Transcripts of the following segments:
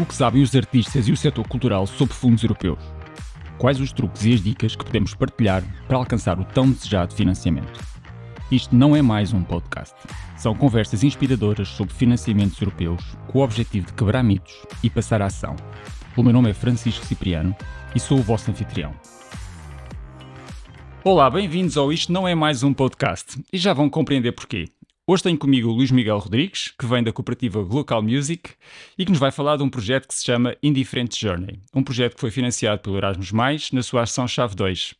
O que sabem os artistas e o setor cultural sobre fundos europeus? Quais os truques e as dicas que podemos partilhar para alcançar o tão desejado financiamento? Isto não é mais um podcast. São conversas inspiradoras sobre financiamentos europeus com o objetivo de quebrar mitos e passar a ação. O meu nome é Francisco Cipriano e sou o vosso anfitrião. Olá, bem-vindos ao Isto Não É Mais Um Podcast e já vão compreender porquê. Hoje tenho comigo o Luís Miguel Rodrigues, que vem da cooperativa Local Music e que nos vai falar de um projeto que se chama Indifferent Journey, um projeto que foi financiado pelo Erasmus+, na sua ação Chave 2.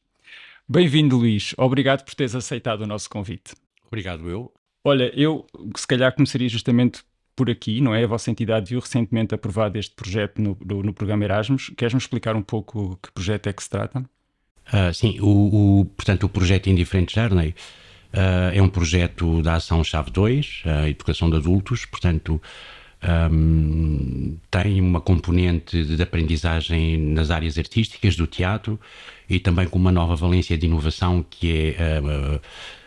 Bem-vindo, Luís. Obrigado por teres aceitado o nosso convite. Obrigado, eu. Olha, eu se calhar começaria justamente por aqui, não é? A vossa entidade viu recentemente aprovado este projeto no, no, no programa Erasmus. Queres-me explicar um pouco que projeto é que se trata? Uh, sim, o, o, portanto, o projeto Indifferent Journey Uh, é um projeto da Ação Chave 2, a Educação de Adultos, portanto, um, tem uma componente de aprendizagem nas áreas artísticas do teatro e também com uma nova valência de inovação que é uh,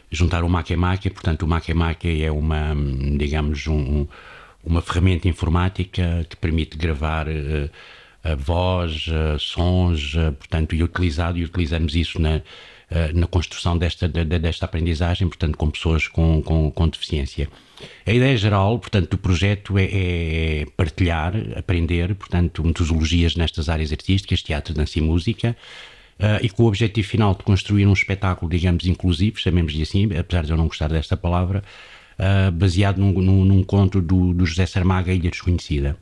juntar o Makemake, portanto o Makemake é uma, digamos, um, uma ferramenta informática que permite gravar uh, a voz, sons, portanto, e utilizado, e utilizamos isso na, na construção desta, desta aprendizagem, portanto, com pessoas com, com, com deficiência. A ideia geral, portanto, do projeto é, é, partilhar, aprender, portanto, metodologias nestas áreas artísticas, teatro, dança e música, Uh, e com o objetivo final de construir um espetáculo, digamos, inclusivo, chamemos-lhe assim, apesar de eu não gostar desta palavra, uh, baseado num, num, num, conto do, do José Sarmaga, Ilha Desconhecida.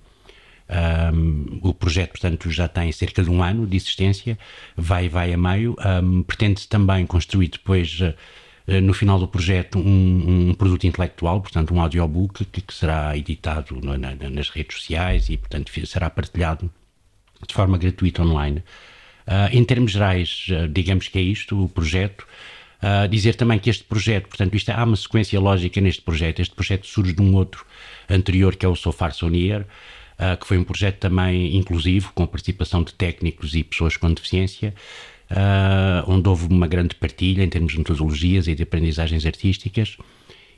Um, o projeto, portanto, já tem cerca de um ano de existência, vai vai a meio. Um, Pretende-se também construir depois, uh, no final do projeto, um, um, produto intelectual, portanto, um audiobook que, que será editado na, nas redes sociais e, portanto, será partilhado de forma gratuita online. Uh, em termos gerais, uh, digamos que é isto, o projeto. Uh, dizer também que este projeto, portanto, isto, há uma sequência lógica neste projeto. Este projeto surge de um outro anterior, que é o So Far So Near, uh, que foi um projeto também inclusivo, com a participação de técnicos e pessoas com deficiência, uh, onde houve uma grande partilha em termos de metodologias e de aprendizagens artísticas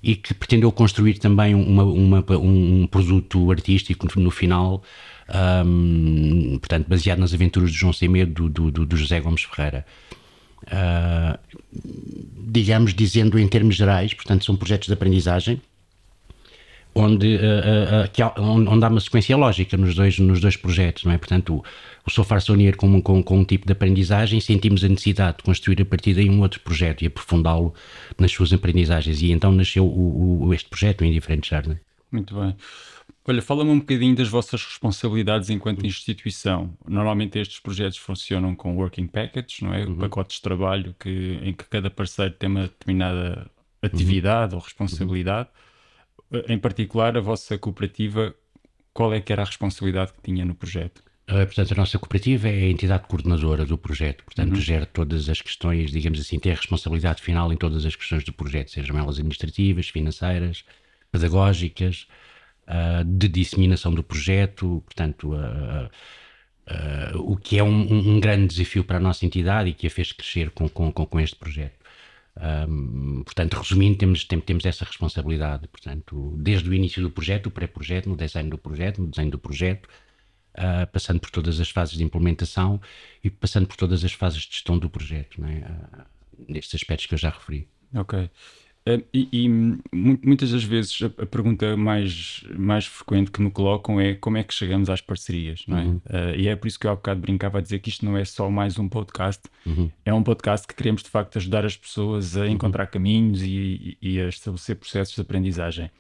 e que pretendeu construir também uma, uma, um produto artístico no final, um, portanto, baseado nas aventuras de João Sem Medo do, do, do José Gomes Ferreira. Uh, digamos, dizendo em termos gerais, portanto, são projetos de aprendizagem onde, uh, uh, há, onde há uma sequência lógica nos dois, nos dois projetos, não é? Portanto, o, o Sofar Sonier com, com, com um tipo de aprendizagem, sentimos a necessidade de construir a partir daí um outro projeto e aprofundá-lo nas suas aprendizagens. E então nasceu o, o, este projeto, o Indiferente Jardim. Muito bem. Olha, fala-me um bocadinho das vossas responsabilidades enquanto instituição. Normalmente estes projetos funcionam com working packages, não é? Uhum. Pacotes de trabalho que, em que cada parceiro tem uma determinada atividade uhum. ou responsabilidade. Uhum em particular, a vossa cooperativa, qual é que era a responsabilidade que tinha no projeto? Uh, portanto, a nossa cooperativa é a entidade coordenadora do projeto, portanto, uhum. gera todas as questões, digamos assim, tem a responsabilidade final em todas as questões do projeto, sejam elas administrativas, financeiras, pedagógicas, uh, de disseminação do projeto, portanto, uh, o que é um, um, grande desafio para a nossa entidade e que a fez crescer com, com, com este projeto. Um, portanto, resumindo, temos, temos essa responsabilidade. Portanto, desde o início do projeto, o pré-projeto, no desenho do projeto, no desenho do projeto, uh, passando por todas as fases de implementação e passando por todas as fases de gestão do projeto, né? uh, nestes aspectos que eu já referi. Ok. Uh, e, e, muitas das vezes a, a, pergunta mais, mais frequente que me colocam é como é que chegamos às parcerias, não é? Uhum. Uh, e é por isso que eu há bocado brincava a dizer que isto não é só mais um podcast, uhum. é um podcast que queremos de facto ajudar as pessoas a uhum. encontrar caminhos e, e, a estabelecer processos de aprendizagem.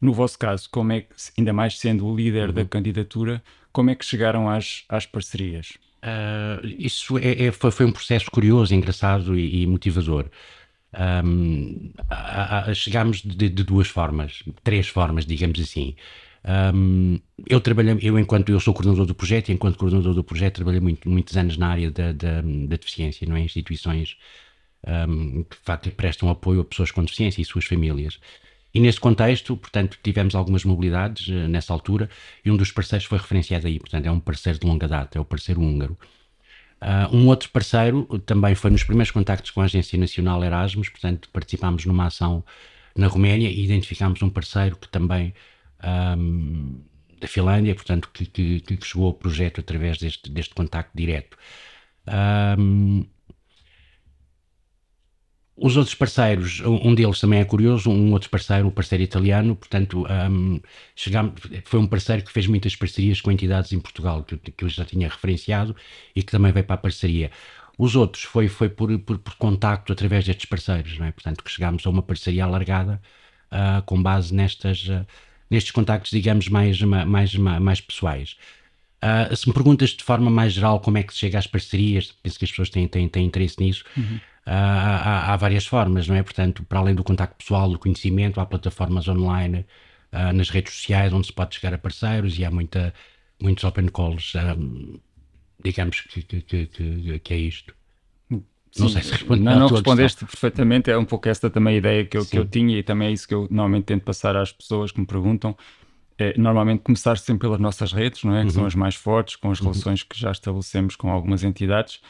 No vosso caso, como é que, ainda mais sendo o líder da uhum. candidatura, como é que chegaram às, às parcerias? Uh, isso é, é, foi, foi, um processo curioso, engraçado e, e motivador. Um, a, a, chegámos de, de, duas formas, três formas, digamos assim. Um, eu trabalhei, eu enquanto eu sou coordenador do projeto, enquanto coordenador do projeto trabalhei muito, muitos anos na área da, da, da deficiência, não é? Instituições um, que de facto prestam apoio a pessoas com deficiência e suas famílias. E nesse contexto, portanto, tivemos algumas mobilidades uh, nessa altura e um dos parceiros foi referenciado aí, portanto, é um parceiro de longa data, é o parceiro húngaro. Uh, um outro parceiro também foi nos primeiros contactos com a Agência Nacional Erasmus, portanto, participámos numa ação na Roménia e identificámos um parceiro que também um, da Finlândia, portanto, que, que, que, chegou ao projeto através deste, deste contacto direto. Um, os outros parceiros, um deles também é curioso, um outro parceiro, um parceiro italiano, portanto, um, chegamos, foi um parceiro que fez muitas parcerias com entidades em Portugal, que, que eu já tinha referenciado e que também veio para a parceria. Os outros foi, foi por, por, por contacto através destes parceiros, não é? portanto, que chegámos a uma parceria alargada uh, com base nestas, uh, nestes contactos, digamos, mais, mais, mais, mais pessoais. Uh, se me perguntas de forma mais geral como é que se chega às parcerias, penso que as pessoas têm, têm, têm interesse nisso. Uhum há, há, várias formas, não é? Portanto, para além do contacto pessoal, do conhecimento, há plataformas online, uh, nas redes sociais, onde se pode chegar a parceiros e há muita, muitos open calls, um, digamos que, que, que, que, é isto. Sim, não sei se respondi Não, não respondeste questão. perfeitamente, é um pouco esta também a ideia que eu, que eu tinha e também é isso que eu normalmente tento passar às pessoas que me perguntam. É, normalmente começar sempre pelas nossas redes, não é? Que uhum. são as mais fortes, com as uhum. relações uhum. que já estabelecemos com algumas entidades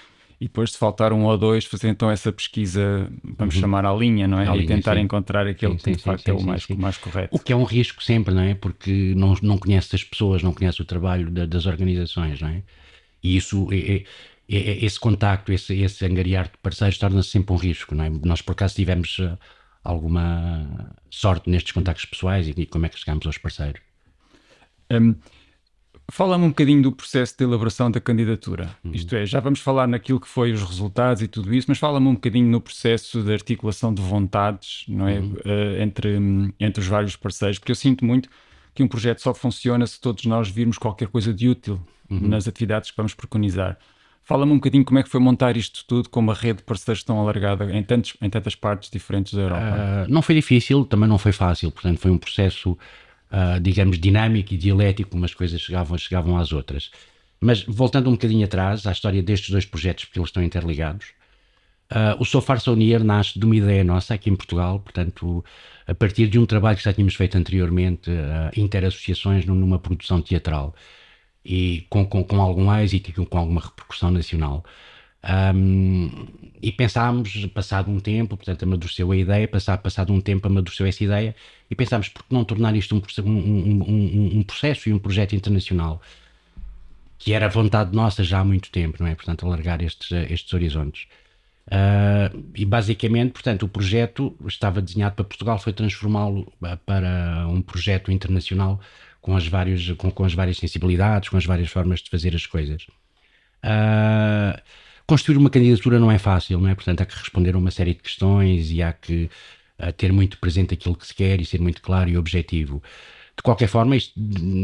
e depois, se faltar um ou dois, fazer então essa pesquisa, vamos uhum. chamar à linha, não é? À e linha, tentar sim. encontrar aquele sim, que de facto sim, é o mais, mais correto. O que é um risco sempre, não é? Porque não, não conhece as pessoas, não conhece o trabalho da, das organizações, não é? E isso, é, é, é, é esse contacto, esse, esse angariar de parceiros torna-se sempre um risco, não é? Nós, por acaso, tivemos eh, alguma sorte nestes contactos pessoais e, como é que chegamos aos parceiros? Um, Fala-me um bocadinho do processo de elaboração da candidatura. Uhum. Isto é, já vamos falar naquilo que foi os resultados e tudo isso, mas fala-me um bocadinho no processo de articulação de vontades, não é? Uhum. Uh, entre, entre os vários parceiros, porque eu sinto muito que um projeto só funciona se todos nós virmos qualquer coisa de útil uhum. nas atividades que vamos preconizar. Fala-me um bocadinho como é que foi montar isto tudo com uma rede de parceiros tão alargada em, tantos, em tantas partes diferentes da Europa. Uh, não foi difícil, também não foi fácil, portanto foi um processo uh, digamos, dinâmico e dialético, umas coisas chegavam, chegavam às outras. Mas voltando um bocadinho atrás, à história destes dois projetos, porque eles estão interligados, uh, o So Far So Near nasce de uma ideia nossa aqui em Portugal, portanto, a partir de um trabalho que já tínhamos feito anteriormente, uh, interassociações numa produção teatral, e com, com, com algum êxito e com alguma repercussão nacional. Um, e pensámos, passado um tempo, portanto, amadureceu a ideia, passado, passado um tempo, amadureceu essa ideia, e pensámos, por que não tornar isto um, um, um, um, processo e um projeto internacional? Que era vontade nossa já há muito tempo, não é? Portanto, alargar estes, estes horizontes. Uh, e basicamente, portanto, o projeto estava desenhado para Portugal, foi transformá-lo para um projeto internacional com as, várias, com, com as várias sensibilidades, com as várias formas de fazer as coisas. Uh, construir uma candidatura não é fácil, não é? Portanto, há que responder a uma série de questões e há que uh, ter muito presente aquilo que se quer e ser muito claro e objetivo. De qualquer forma, isto,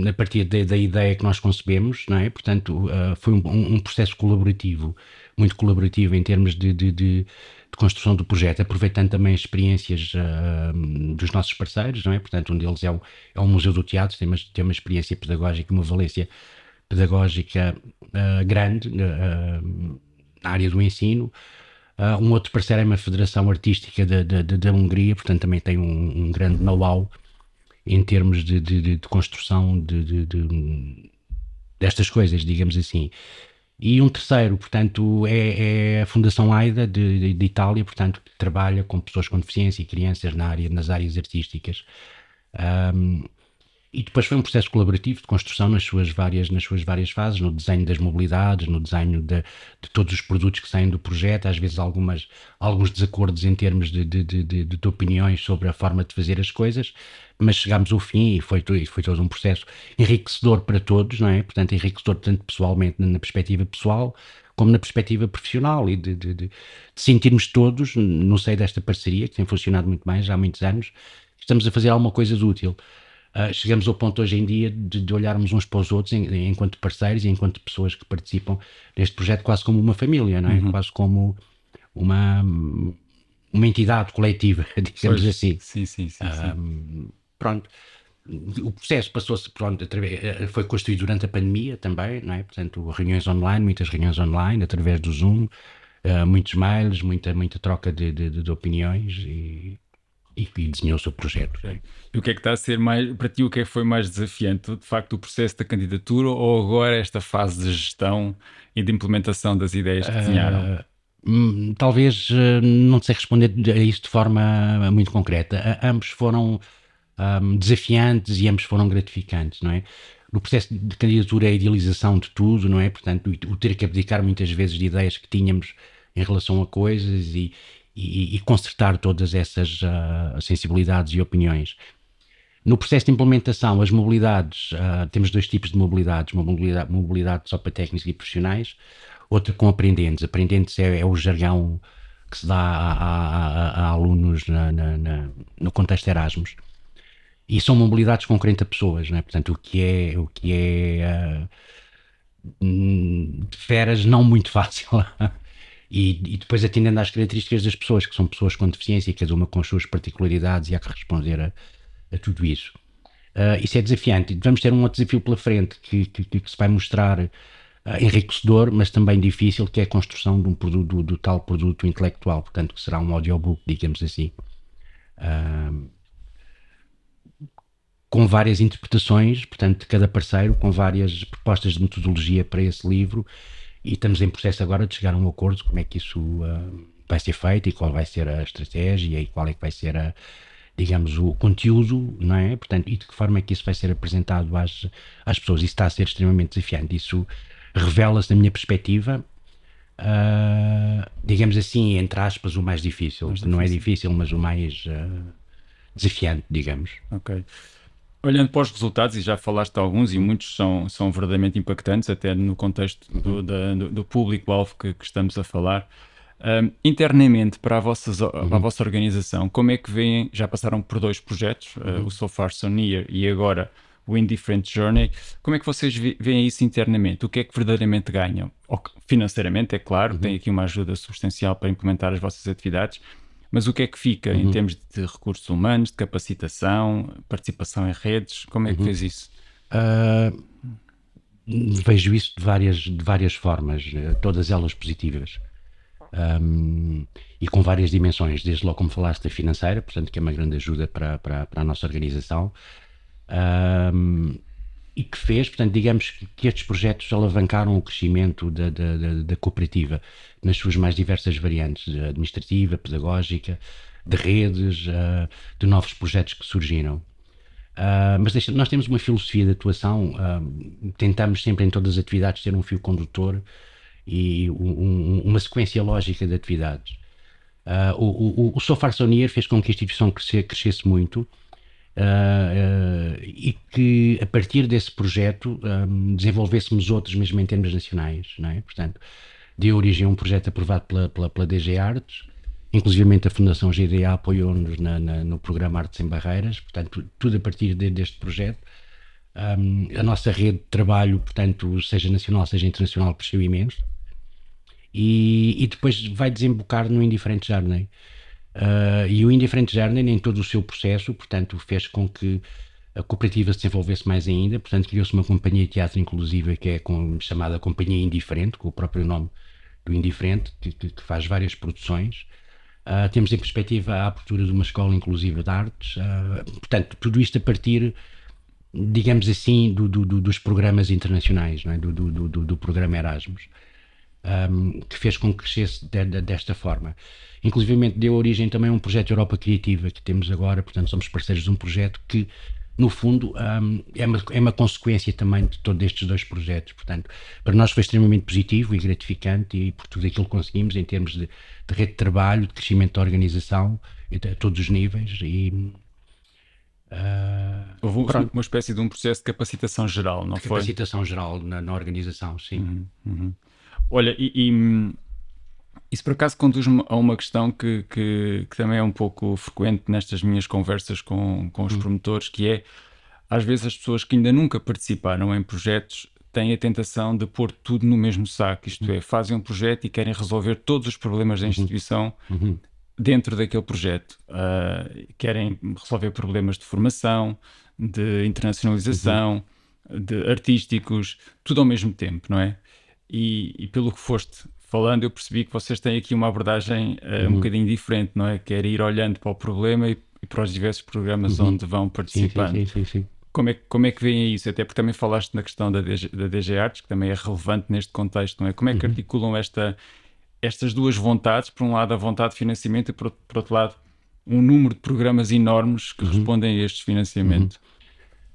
a partir de, da ideia que nós concebemos, não é? Portanto, uh, foi um, um, processo colaborativo, muito colaborativo em termos de, de, de, de construção do projeto, aproveitando também as experiências uh, dos nossos parceiros, não é? Portanto, um deles é o, é o Museu do Teatro, tem uma, tem uma experiência pedagógica, uma valência pedagógica uh, grande, uh, na área do ensino. Uh, um outro parceiro é uma federação artística da, Hungria, portanto também tem um, um grande know-how em termos de, de, de construção de, destas coisas, digamos assim. E um terceiro, portanto, é, é a Fundação AIDA de, de, Itália, portanto, que trabalha com pessoas com deficiência e crianças na área, nas áreas artísticas. Um, e depois foi um processo colaborativo de construção nas suas várias, nas suas várias fases, no desenho das mobilidades, no desenho de, de todos os produtos que saem do projeto, às vezes algumas, alguns desacordos em termos de, de, de, de opiniões sobre a forma de fazer as coisas, mas chegámos ao fim e foi, foi todo um processo enriquecedor para todos, não é? Portanto, enriquecedor tanto pessoalmente, na perspectiva pessoal, como na perspectiva profissional e de, de, de, sentirmos todos, no seio desta parceria, que tem funcionado muito bem já há muitos anos, estamos a fazer alguma coisa de útil. Uh, chegamos ao ponto hoje em dia de, de olharmos uns para os outros em, enquanto parceiros e enquanto pessoas que participam deste projeto quase como uma família, não é? Uhum. Quase como uma, uma entidade coletiva, digamos pois, assim. Sim, sim, sim, sim. Pronto. O processo passou-se, pronto, eh, foi construído durante a pandemia também, não é? Portanto, reuniões online, muitas reuniões online, através do Zoom, uh, muitos mails, muita, muita troca de, de, de opiniões e e, desenhou o seu projeto. E o que é que está a ser mais, para ti, o que é que foi mais desafiante? De facto, o processo da candidatura ou agora esta fase de gestão e de implementação das ideias que desenharam? Uh, talvez uh, não sei responder a isso de forma muito concreta. Ambos foram um, desafiantes e ambos foram gratificantes, não é? no processo de candidatura é a idealização de tudo, não é? Portanto, o ter que abdicar muitas vezes de ideias que tínhamos em relação a coisas e, e, e consertar todas essas uh, sensibilidades e opiniões. No processo de implementação, as mobilidades, uh, temos dois tipos de mobilidades: uma mobilidade, mobilidade só para técnicos e profissionais, outra com aprendentes. Aprendentes é, é o jargão que se dá a, a, a alunos na, na, na, no contexto Erasmus. E são mobilidades com 40 pessoas, né? portanto, o que é, o que é uh, de feras não muito fácil. e, e, depois atendendo às características das pessoas, que são pessoas com deficiência, cada uma com as suas particularidades, e há que responder a, a tudo isso. Uh, isso é desafiante. Vamos ter um outro desafio pela frente que, que, que se vai mostrar uh, enriquecedor, mas também difícil, que é a construção de um produto, do, do, tal produto intelectual, portanto, que será um audiobook, digamos assim. Uh, com várias interpretações, portanto, de cada parceiro, com várias propostas de metodologia para esse livro, e estamos em processo agora de chegar a um acordo como é que isso vai ser feito e qual vai ser a estratégia e qual é que vai ser a, digamos, o conteúdo, não é? Portanto, e de que forma é que isso vai ser apresentado às, às pessoas. Isso está a ser extremamente desafiante. Isso revela-se, na minha perspectiva, uh, digamos assim, entre aspas, o mais difícil. mais difícil. Não é difícil, mas o mais uh, desafiante, digamos. Ok. Olhando para os resultados, e já falaste de alguns, e muitos são, são verdadeiramente impactantes, até no contexto do, do, do público-alvo que, que estamos a falar. Um, internamente, para a, vossa, uhum. para a vossa organização, como é que veem? Já passaram por dois projetos, uh, uhum. uh, o So Far So Near e agora o Indifferent Journey. Como é que vocês veem isso internamente? O que é que verdadeiramente ganham? financeiramente, é claro, uhum. tem aqui uma ajuda substancial para implementar as vossas atividades, mas o que é que fica em uhum. termos de recursos humanos, de capacitação, participação em redes? Como é que uhum. fez isso? Uh, vejo isso de várias, de várias formas, eh, todas elas positivas um, e com várias dimensões, desde logo como falaste da financeira, portanto que é uma grande ajuda para, para, para a nossa organização, um, e que fez, portanto, digamos que, estes projetos alavancaram o crescimento da, da, da, da, cooperativa nas suas mais diversas variantes, administrativa, pedagógica, de redes, uh, de novos projetos que surgiram. Uh, mas deixa, nós temos uma filosofia de atuação, uh, tentamos sempre em todas as atividades ter um fio condutor e um, uma sequência lógica de atividades. Uh, o, o, o Sofar Sonier fez com que a instituição crescesse, crescesse muito uh, e que a partir desse projeto um, desenvolvêssemos outros mesmo em termos nacionais, não é? Portanto, deu origem a um projeto aprovado pela, pela, pela DG Artes, inclusive a Fundação GDA apoiou-nos no programa Artes Sem Barreiras, portanto, tudo a partir de, deste projeto. Um, a nossa rede de trabalho, portanto, seja nacional, seja internacional, cresceu imenso e, e depois vai desembocar no Indifferente Journey. Uh, e o Indifferente Journey, em todo o seu processo, portanto, fez com que a cooperativa se desenvolvesse mais ainda, portanto, criou-se uma companhia de teatro inclusiva que é com, chamada Companhia Indiferente, com o próprio nome do Indiferente, que, que faz várias produções. Uh, temos em perspectiva a abertura de uma escola inclusiva de artes, uh, portanto, tudo isto a partir, digamos assim, do, do, do, dos programas internacionais, é? do, programa Erasmus um, que fez com que crescesse de, de, desta forma. Inclusive deu origem também a um projeto Europa Criativa que temos agora, portanto somos parceiros de um projeto que no fundo um, é, uma, é uma consequência também de todos estes dois projetos, portanto para nós foi extremamente positivo e gratificante e por tudo aquilo que conseguimos em termos de, de rede de trabalho, de crescimento da organização a todos os níveis e Uh, Houve uma espécie de um processo de capacitação geral, não capacitação foi? Capacitação geral na, na, organização, sim. Uhum, uhum. Olha, e, e isso por acaso conduz-me a uma questão que, que, que, também é um pouco frequente nestas minhas conversas com, com os hum. promotores, que é às vezes as pessoas que ainda nunca participaram em projetos têm a tentação de pôr tudo no mesmo saco, isto é, fazem um projeto e querem resolver todos os problemas da uhum. instituição uhum. dentro daquele projeto. Uh, querem resolver problemas de formação, de internacionalização, uhum. de artísticos, tudo ao mesmo tempo, não é? E, e, pelo que foste falando, eu percebi que vocês têm aqui uma abordagem uh, uhum. um bocadinho diferente, não é? Que é ir olhando para o problema e, e para os diversos programas uhum. onde vão participando. Sim, sim, sim, como, é, como é que veem isso? Até porque também falaste na questão da DG, da DG Artes, que também é relevante neste contexto, não é? Como é que uhum. articulam esta, estas duas vontades? Por um lado, a vontade de financiamento e, por, por outro lado, um número de programas enormes que uhum. respondem a este financiamento.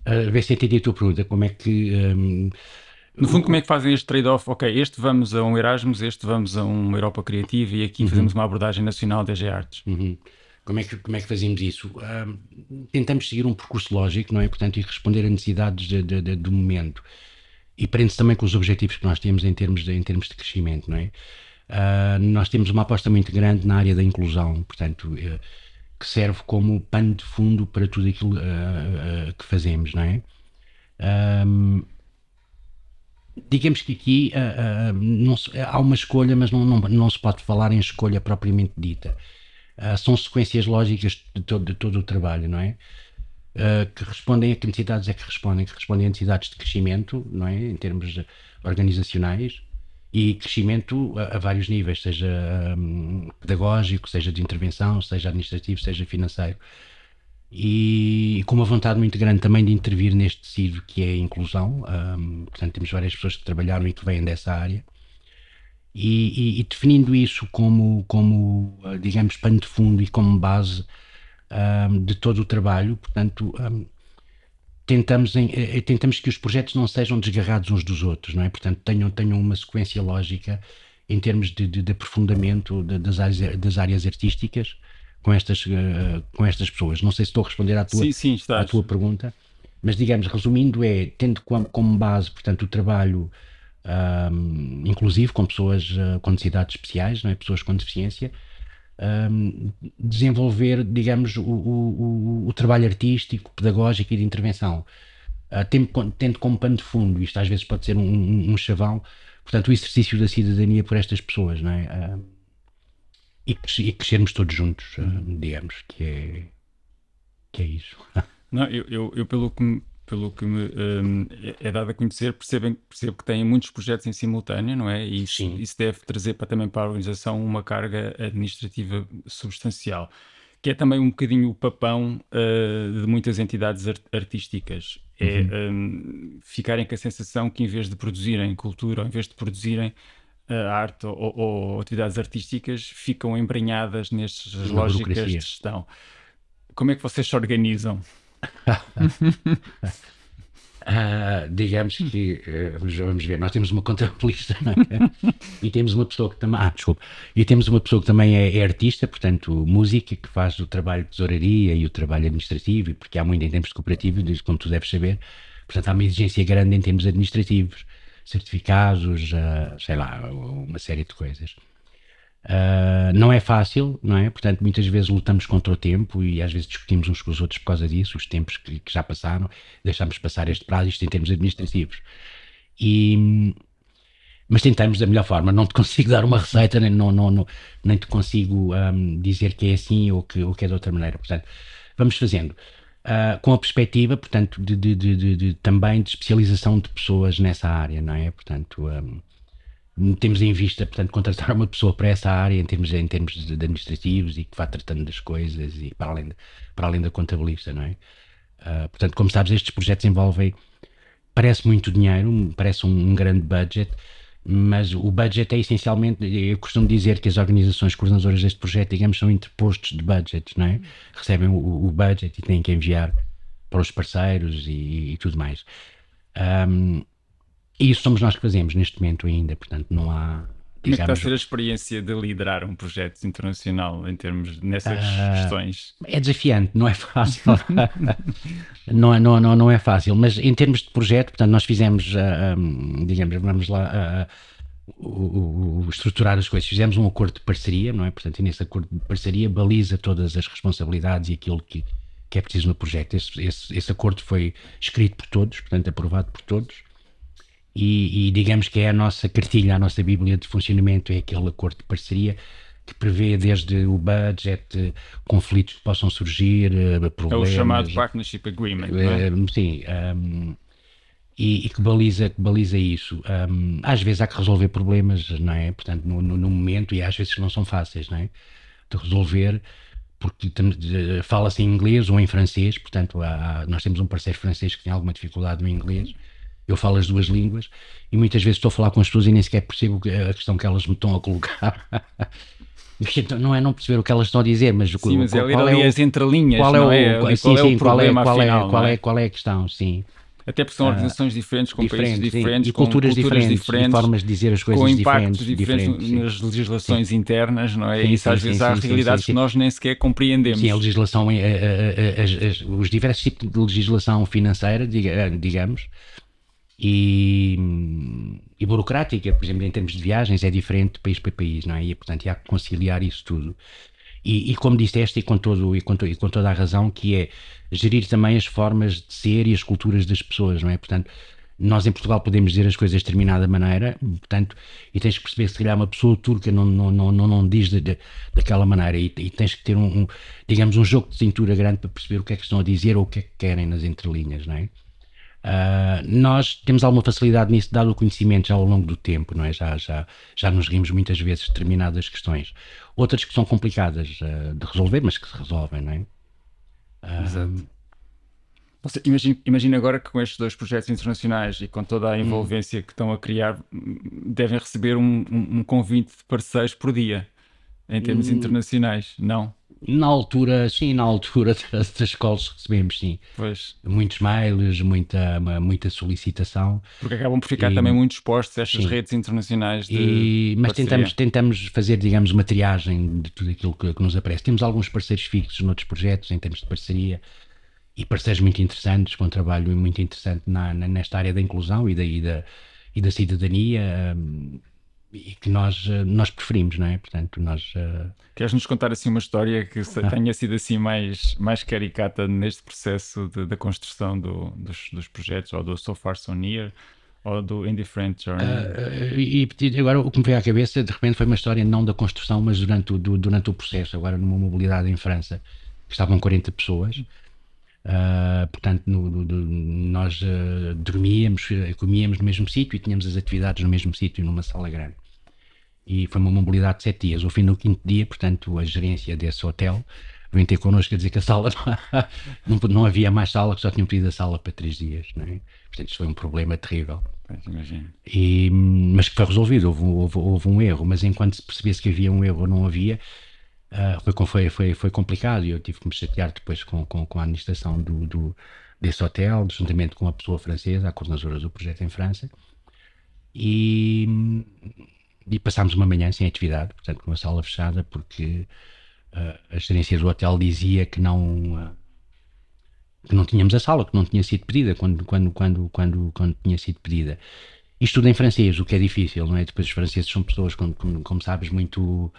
a ver se entendi a tua pergunta, como é que. Um, no fundo, como é que fazem este trade-off? Ok, este vamos a um Erasmus, este vamos a uma Europa Criativa e aqui uhum. fazemos uma abordagem nacional das artes. Uhum. Como, é que, como é que fazemos isso? Um, tentamos seguir um percurso lógico, não é? Portanto, e responder a necessidades de, de, de, do momento. E prende-se também com os objetivos que nós temos em termos de, em termos de crescimento, não é? Uh, nós temos uma aposta muito grande na área da inclusão, portanto, uh, que serve como pano de fundo para tudo aquilo uh, que fazemos, não é? Um, digamos que aqui não se, há uma escolha, mas não, não, não se pode falar em escolha propriamente dita. são sequências lógicas de todo, de todo o trabalho, não é? que respondem a que necessidades é que respondem, que respondem a necessidades de crescimento, não é? Em termos organizacionais, e crescimento a, a vários níveis, seja um, pedagógico, seja de intervenção, seja administrativo, seja financeiro. E, com uma vontade muito grande também de intervir neste tecido que é a inclusão. Um, portanto, temos várias pessoas que trabalharam e que vêm dessa área. E, e, e definindo isso como, como, digamos, pano de fundo e como base um, de todo o trabalho, portanto, um, tentamos, em, eh, eh, tentamos que os projetos não sejam desgarrados uns dos outros, não é? Portanto, tenham, tenham uma sequência lógica em termos de, de, de aprofundamento das, áreas, das áreas artísticas com estas, uh, com estas pessoas. Não sei se estou a responder à tua, sim, sim, à tua pergunta, mas digamos, resumindo, é tendo como, como base, portanto, o trabalho um, inclusive com pessoas uh, com necessidades especiais, não é? pessoas com deficiência, um, desenvolver, digamos, o, o, o, trabalho artístico, pedagógico e de intervenção. Uh, tendo, tendo como pano de fundo, isto às vezes pode ser um, um, um, chavão, portanto, o exercício da cidadania por estas pessoas, não é? Uh, e, e crescermos todos juntos, uh, digamos, que é, que é isso. Não, eu, eu, eu pelo que pelo que me um, é, é dado a conhecer, percebem, percebo que têm muitos projetos em simultâneo, não é? E isso, isso deve trazer para, também para a organização uma carga administrativa substancial, que é também um bocadinho o papão uh, de muitas entidades art artísticas. É uhum. um, ficarem com a sensação que, em vez de produzirem cultura, ou em vez de produzirem uh, arte ou, ou, atividades artísticas, ficam embrenhadas nestas lógicas de gestão. Como é que vocês se organizam? Uh, digamos que uh, vamos ver, nós temos uma contabilista é? e temos uma pessoa que também ah, desculpa, e temos uma pessoa que também é, é, artista, portanto, música, que faz o trabalho de tesouraria e o trabalho administrativo, porque há muito em termos cooperativos, como tu deves saber, portanto, há uma exigência grande em termos administrativos, certificados, uh, sei lá, uma série de coisas. Uh, não é fácil, não é? Portanto, muitas vezes lutamos contra o tempo e às vezes discutimos uns com os outros por causa disso, os tempos que, que já passaram, deixamos passar este prazo, isto em termos administrativos. E, mas tentamos da melhor forma. Não te consigo dar uma receita, nem, não, não, não, nem te consigo um, dizer que é assim ou que, ou que é de outra maneira. Portanto, vamos fazendo. Uh, com a perspectiva, portanto, de, de, de, de, também de especialização de pessoas nessa área, não é? Portanto, um, temos em vista, portanto, contratar uma pessoa para essa área em termos, em termos de, administrativos e que vá tratando das coisas e para além, para além da contabilista, não é? Uh, portanto, como sabes, estes projetos envolvem, parece muito dinheiro, parece um, um, grande budget, mas o budget é essencialmente, eu costumo dizer que as organizações coordenadoras deste projeto, digamos, são interpostos de budgets, não é? Recebem o, o budget e têm que enviar para os parceiros e, e tudo mais. Um, e isso somos nós que fazemos neste momento ainda, portanto não há. Como é que está a ser a experiência de liderar um projeto internacional em termos nessas uh, questões? É desafiante, não é fácil. não, é, não, não, não é fácil, mas em termos de projeto, portanto, nós fizemos, uh, ah, um, digamos, vamos lá. Uh, o, o, estruturar as coisas. Fizemos um acordo de parceria, não é? Portanto, e nesse acordo de parceria baliza todas as responsabilidades e aquilo que, que é preciso no projeto. Esse, esse, esse acordo foi escrito por todos, portanto, aprovado por todos e, e, digamos que é a nossa cartilha, a nossa bíblia de funcionamento, é aquele acordo de parceria que prevê desde o budget, conflitos que possam surgir, problemas... É o chamado Partnership Agreement, é? Eh, sim, um, e, e, que, baliza, que baliza isso. Um, às vezes há que resolver problemas, não é? Portanto, no, no, no momento, e às vezes não são fáceis, não é? De resolver, porque fala-se em inglês ou em francês, portanto, há, nós temos um parceiro francês que tem alguma dificuldade no inglês, eu falo as duas línguas e muitas vezes estou a falar com as pessoas e nem sequer percebo a questão que elas me estão a colocar. Então, não é não perceber o que elas estão a dizer, mas, sim, mas qual, é ler ali é as entrelinhas, qual é o, é? sim, qual sim, é o qual é, problema qual é, afinal, qual é, qual é a questão, sim. Até porque são organizações diferentes, com diferentes, países sim, diferentes, e com culturas, diferentes, diferentes, e formas de dizer as coisas com impactos diferentes, diferentes, sim. nas legislações internas, não é? Sim, isso sim, às vezes sim, há sim, sim, realidades sim, que nós nem sequer compreendemos. Sim, a legislação, a- a- a- os diversos tipos de legislação financeira, diga- digamos, e, e burocrática, por exemplo, em termos de viagens, é diferente de país para país, não é? E, portanto, há que conciliar isso tudo. E, e como disseste, e com, todo, e, com to- e com toda a razão, que é gerir também as formas de ser e as culturas das pessoas, não é? Portanto, nós em Portugal podemos dizer as coisas de determinada maneira, portanto, e tens que perceber se calhar uma pessoa turca não, não, não, não, não diz de, de- daquela maneira, e, e tens que ter um, um, digamos, um jogo de cintura grande para perceber o que é que estão a dizer ou o que é que querem nas entrelinhas, não é? Ah, nós temos alguma facilidade nisso, dado o conhecimento já ao longo do tempo, não é? Já, já, já nos rimos muitas vezes de determinadas questões. Outras que são complicadas ah, de resolver, mas que se resolvem, não é? Exato. Você, imagina, imagina agora que com estes dois projetos internacionais e com toda a envolvência que estão a criar, hum, devem receber um, um, um convite de parceiros por dia, em termos internacionais, não? Na altura, sim, na altura das, das escolas recebemos, sim, Pois, muitos mails, muita, muita solicitação. porque acabam por ficar E- também muito expostos a estas sim. redes internacionais de E- mas parceria. tentamos, tentamos fazer, digamos, uma triagem de tudo aquilo que, que nos aparece. Temos alguns parceiros fixos noutros projetos, em termos de parceria, e parceiros muito interessantes, com um trabalho muito interessante na, na- nesta área da inclusão e da, e da, e da cidadania, hum, e que nós, eh, nós preferimos, não é? Portanto, nós. eh, Queres-nos contar assim uma história que se- tenha sido assim mais, mais caricata neste processo de- da construção do- dos, dos projetos, ou do So Far So Near, ou do Indifferent Journey? Eh, e e agora o que me veio à cabeça de repente foi uma história não da construção, mas durante o, do- durante o processo, agora numa mobilidade em França, que estavam 40 pessoas. Ah, portanto, no- no- nós ah, dormíamos, eh, comíamos no mesmo sítio e tínhamos as atividades no mesmo sítio, numa sala grande. E foi uma mobilidade de sete dias. Ao fim do quinto dia, portanto, a gerência desse hotel veio ter connosco a dizer que a sala não, não havia mais sala, que só tinham pedido a sala para três dias. Não é? Portanto, isto foi um problema terrível. E, mas que foi resolvido, houve, houve, houve um erro, mas enquanto se percebesse que havia um erro ou não havia, ah, foi, foi, foi, complicado e eu tive que me chatear depois com, com, com a administração do, do, desse hotel, juntamente com a pessoa francesa, a coordenadora do projeto em França, e, e passámos uma manhã sem atividade, portanto com a sala fechada, porque ah, a gerência do hotel dizia que não... ah, que não tínhamos a sala, que não tinha sido pedida quando, quando, quando, quando, quando tinha sido pedida. Isto tudo em francês, o que é difícil, não é? Depois os franceses são pessoas, como, como, como sabes, muito.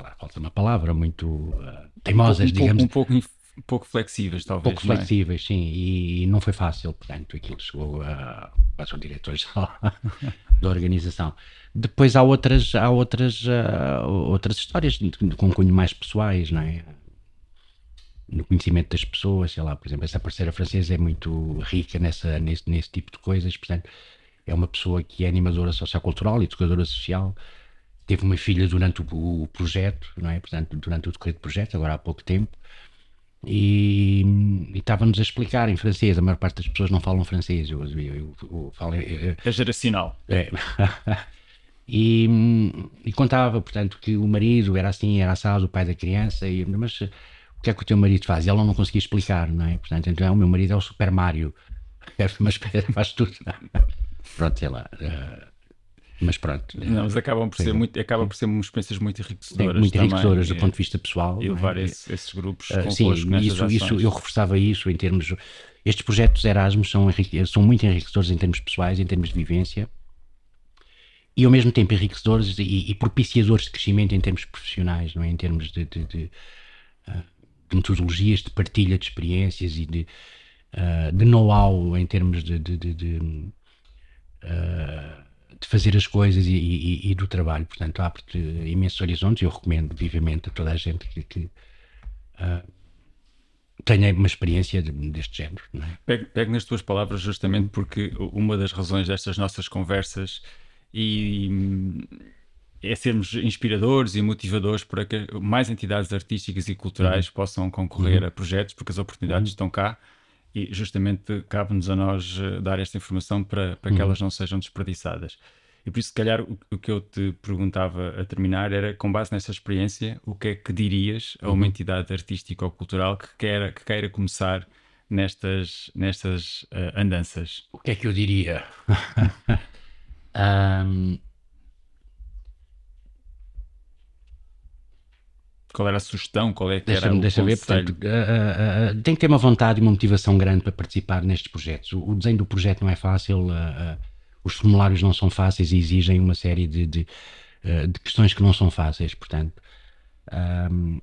Lá, falta uma palavra, muito ah, teimosas, um, pouco, digamos. um, pouco, um pouco flexíveis, talvez. pouco é? flexíveis, sim, e, não foi fácil, portanto, aquilo chegou a, quase ao diretor-geral da organização. Depois há outras, há outras, ah, outras histórias de- com cunho mais pessoais, não é? No conhecimento das pessoas, sei lá, por exemplo, essa parceira francesa é muito rica nessa, nesse, nesse tipo de coisas, portanto, é uma pessoa que é animadora sociocultural, educadora social, teve uma filha durante o, o projeto, não é? Portanto, durante o decorrer do projeto, agora há pouco tempo, e, e estava-nos a explicar em francês. A maior parte das pessoas não falam francês. Eu, eu, eu, eu falo, É geracional. é. e, e contava, portanto, que o marido era assim, era assado, o pai da criança, e, mas eh, o que é que o teu marido faz? E ela não conseguia explicar, não é? Portanto, então, o meu marido é o Super Mario, mas faz tudo. Pronto, sei lá. Mas pronto. Não, mas acabam por ser muito, acaba por ser experiências muito enriquecedoras. muito também, enriquecedoras do e- ponto de vista pessoal. E não é? levar esse- esses grupos convosco sim, isso, isso, ações. eu reforçava isso em termos. Estes projetos Erasmus são, são muito enriquecedores em termos pessoais, em termos de vivência, e ao mesmo tempo enriquecedores e, e propiciadores de crescimento em termos profissionais, não é? em termos de, de, de, ah, de metodologias de partilha de experiências e de, ah, de know-how em termos de, de, de- de, ah, de fazer as coisas e, e- e do trabalho. Portanto, abre-te imensos horizontes e eu recomendo vivamente a toda a gente que, que, ah, tenha uma experiência de- deste género. Não é? Pego, pego nas tuas palavras justamente porque uma das razões destas nossas conversas e é sermos inspiradores e motivadores para que mais entidades artísticas e culturais possam concorrer a projetos, porque as oportunidades estão cá e justamente cabe-nos a nós eh, dar esta informação para, para que elas não sejam desperdiçadas. E por isso, se calhar, o, o, que eu te perguntava a terminar era, com base nessa experiência, o que é que dirias a uma uhum. entidade artística ou cultural que queira, que queira começar nestas, nestas uh, andanças? O que é que eu diria? um... Qual era a sugestão? Qual é que deixa era deixa ver, portanto, uh, uh, tem que ter uma vontade e uma motivação grande para participar nestes projetos. O, o desenho do projeto não é fácil, os formulários não são fáceis e exigem uma série de, de, de questões que não são fáceis, portanto. Um,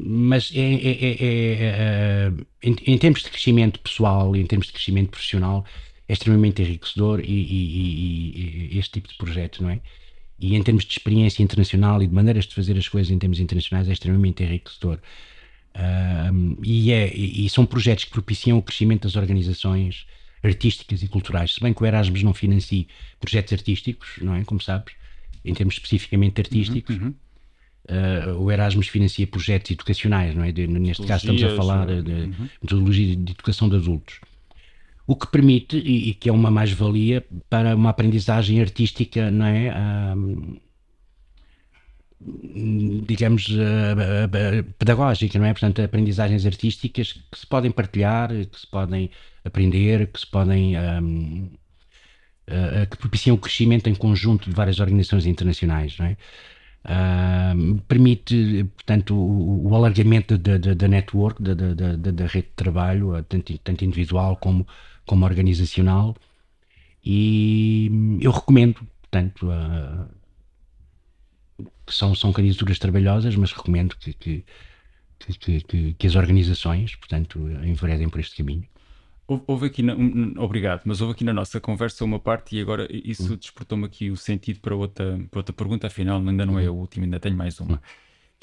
mas é, é, é, é em, em, termos de crescimento pessoal e em termos de crescimento profissional é extremamente enriquecedor e, e, e, este tipo de projeto, não é? E em termos de experiência internacional e de maneiras de fazer as coisas em termos internacionais é extremamente enriquecedor. Um, e, é, e são projetos que propiciam o crescimento das organizações artísticas e culturais. Se bem que o Erasmus não financia projetos artísticos, não é? Como sabes, em termos especificamente artísticos. Uhum, uhum. Uh, o Erasmus financia projetos educacionais, não é? De, neste caso estamos a falar de, de uhum. metodologia de educação de adultos. O que permite, e, e que é uma mais-valia, para uma aprendizagem artística, não é? Digamos, uh, uh, pedagógica, não é? Portanto, aprendizagens artísticas que se podem partilhar, que se podem aprender, que se podem. Um, que propiciam o crescimento em conjunto de várias organizações internacionais, não é? Uh, permite, portanto, o, o alargamento da network, da, rede de trabalho, tanto, tanto individual como, como organizacional. E eu recomendo, portanto, uh, são, são candidaturas trabalhosas, mas recomendo que, que, que, que, que as organizações, portanto, enveredem por este caminho. Houve aqui, na, obrigado, mas houve aqui na nossa conversa uma parte e agora isso uhum. despertou-me aqui o sentido para outra, para outra pergunta, afinal ainda não é a uhum. última, ainda tenho mais uma.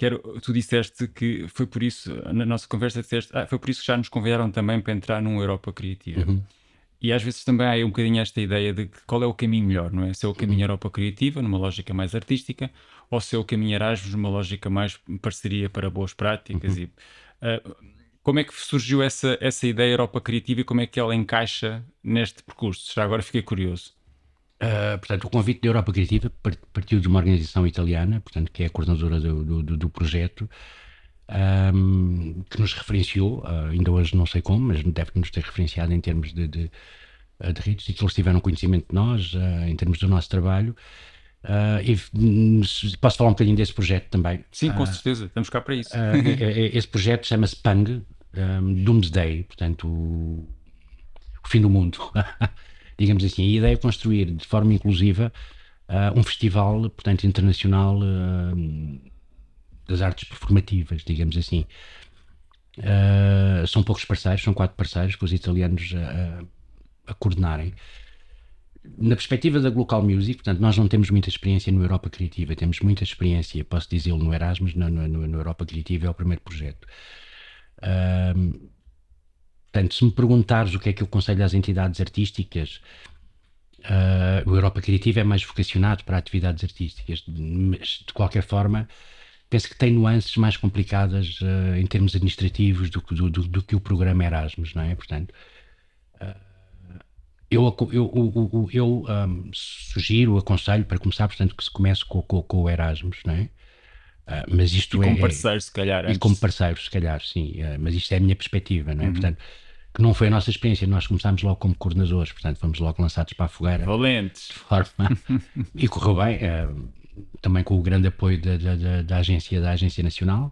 Quero, tu disseste que foi por isso, na nossa conversa disseste, ah, foi por isso que já nos convidaram também para entrar num Europa Criativa. Uhum. E às vezes também há um bocadinho esta ideia de qual é o caminho melhor, não é? Se é o caminho uhum. Europa Criativa, numa lógica mais artística, ou se é o caminho Erasmus, numa lógica mais parceria para boas práticas. Uhum. E, uh, como é que surgiu essa, essa ideia Europa Criativa e como é que ela encaixa neste percurso? Já agora fiquei curioso. Uh, portanto, o convite da Europa Criativa partiu de uma organização italiana, portanto, que é a coordenadora do, do, do projeto, um, que nos referenciou, uh, ainda hoje não sei como, mas deve nos ter referenciado em termos de, de, de redes e que eles tiveram conhecimento de nós, uh, em termos do nosso trabalho. Uh, e posso falar um bocadinho desse projeto também? Sim, com certeza, estamos cá para isso. Esse projeto chama-se PANG, um, Doomsday, portanto, o, o, fim do mundo. Digamos assim, a ideia é construir de forma inclusiva um festival, portanto, internacional das artes performativas, digamos assim. são poucos parceiros, são quatro parceiros, com os italianos a coordenarem na perspectiva da Global Music, portanto, nós não temos muita experiência no Europa Criativa, temos muita experiência, posso dizê-lo, no Erasmus, no, no, no, Europa Criativa é o primeiro projeto. Um, portanto, se me perguntares o que é que eu aconselho às entidades artísticas, uh, o Europa Criativa é mais vocacionado para atividades artísticas, mas de qualquer forma, penso que tem nuances mais complicadas uh, em termos administrativos do, do, do, do, que o programa Erasmus, não é? Portanto. Uh, eu, eu, eu, eu um, sugiro, aconselho para começar, portanto, que se comece com, com, com o Erasmus, não é? Uh, mas isto e é. como parceiro, se calhar. E como parceiro, se calhar, sim. Uh, mas isto é a minha perspectiva, não é? Uhum. Portanto, que não foi a nossa experiência. Nós começámos logo como coordenadores, portanto, fomos logo lançados para a fogueira. Valentes. De forma. e correu bem, uh, também com o grande apoio da, da, da, agência, da Agência Nacional.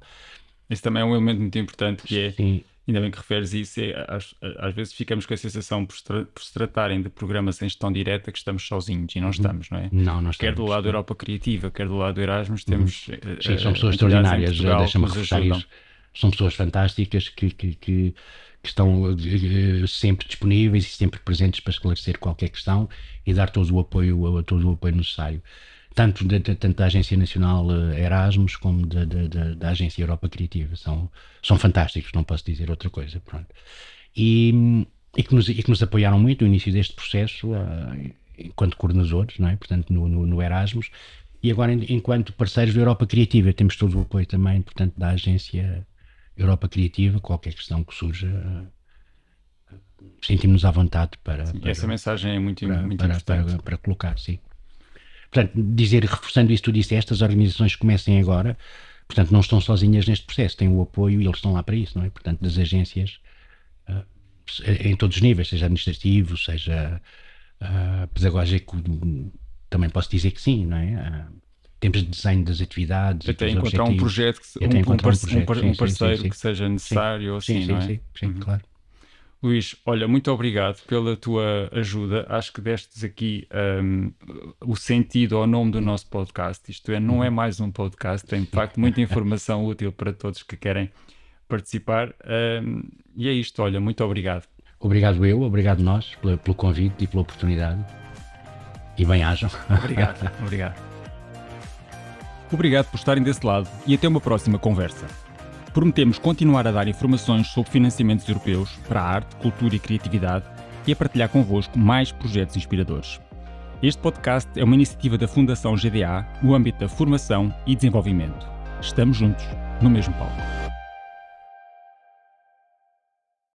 Esse também é um elemento muito importante que é. Sim ainda bem que referes isso, é, às, às, vezes ficamos com a sensação, por se, por se, tratarem de programas em gestão direta, que estamos sozinhos e não uhum. estamos, não é? Não, não Quer do lado da Europa Criativa, quer do lado do Erasmus, temos. Uhum. Sim, são pessoas extraordinárias, deixa-me reforçar isso. São pessoas fantásticas que, que, que, que estão uh, sempre disponíveis e sempre presentes para esclarecer qualquer questão e dar todo o apoio, todo o apoio necessário tanto, de, de, tanto da Agência Nacional eh, Erasmus como de, da Agência Europa Criativa. São, são fantásticos, não posso dizer outra coisa. Pronto. E, e, que nos, e que nos apoiaram muito no início deste processo, uh, enquanto coordenadores, não é? portanto, no, no, no Erasmus, e agora enquanto parceiros da Europa Criativa. Temos todo o apoio também, portanto, da Agência Europa Criativa, qualquer questão que surja. sentimos-nos à vontade para, sim, para, essa mensagem é muito, para, muito para, importante. para, para, colocar, sim. Portanto, dizer, reforçando isso, tu disse, estas organizações comecem agora, portanto, não estão sozinhas neste processo, têm o apoio e eles estão lá para isso, não é? Portanto, das agências uh, em todos os níveis, seja administrativo, seja uh, pedagógico, também posso dizer que sim, não é? Uh, temos de desenho das atividades. Até encontrar um projeto, que, um, um, um, um, parceiro sim, sim, que seja necessário, assim, sim, não é? Sim, sim, uhum. claro. Luís, olha, muito obrigado pela tua ajuda. Acho que destes aqui um, o sentido ao nome do nosso podcast. Isto é, não é mais um podcast, tem de facto muita informação útil para todos que querem participar. Um, e é isto, olha, muito obrigado. Obrigado eu, obrigado nós pelo, pelo convite e pela oportunidade. E bem-ajam. Obrigado, obrigado. Obrigado por estarem desse lado e até uma próxima conversa. Prometemos continuar a dar informações sobre financiamentos europeus para a arte, cultura e criatividade e a partilhar convosco mais projetos inspiradores. Este podcast é uma iniciativa da Fundação GDA no âmbito da formação e desenvolvimento. Estamos juntos, no mesmo palco.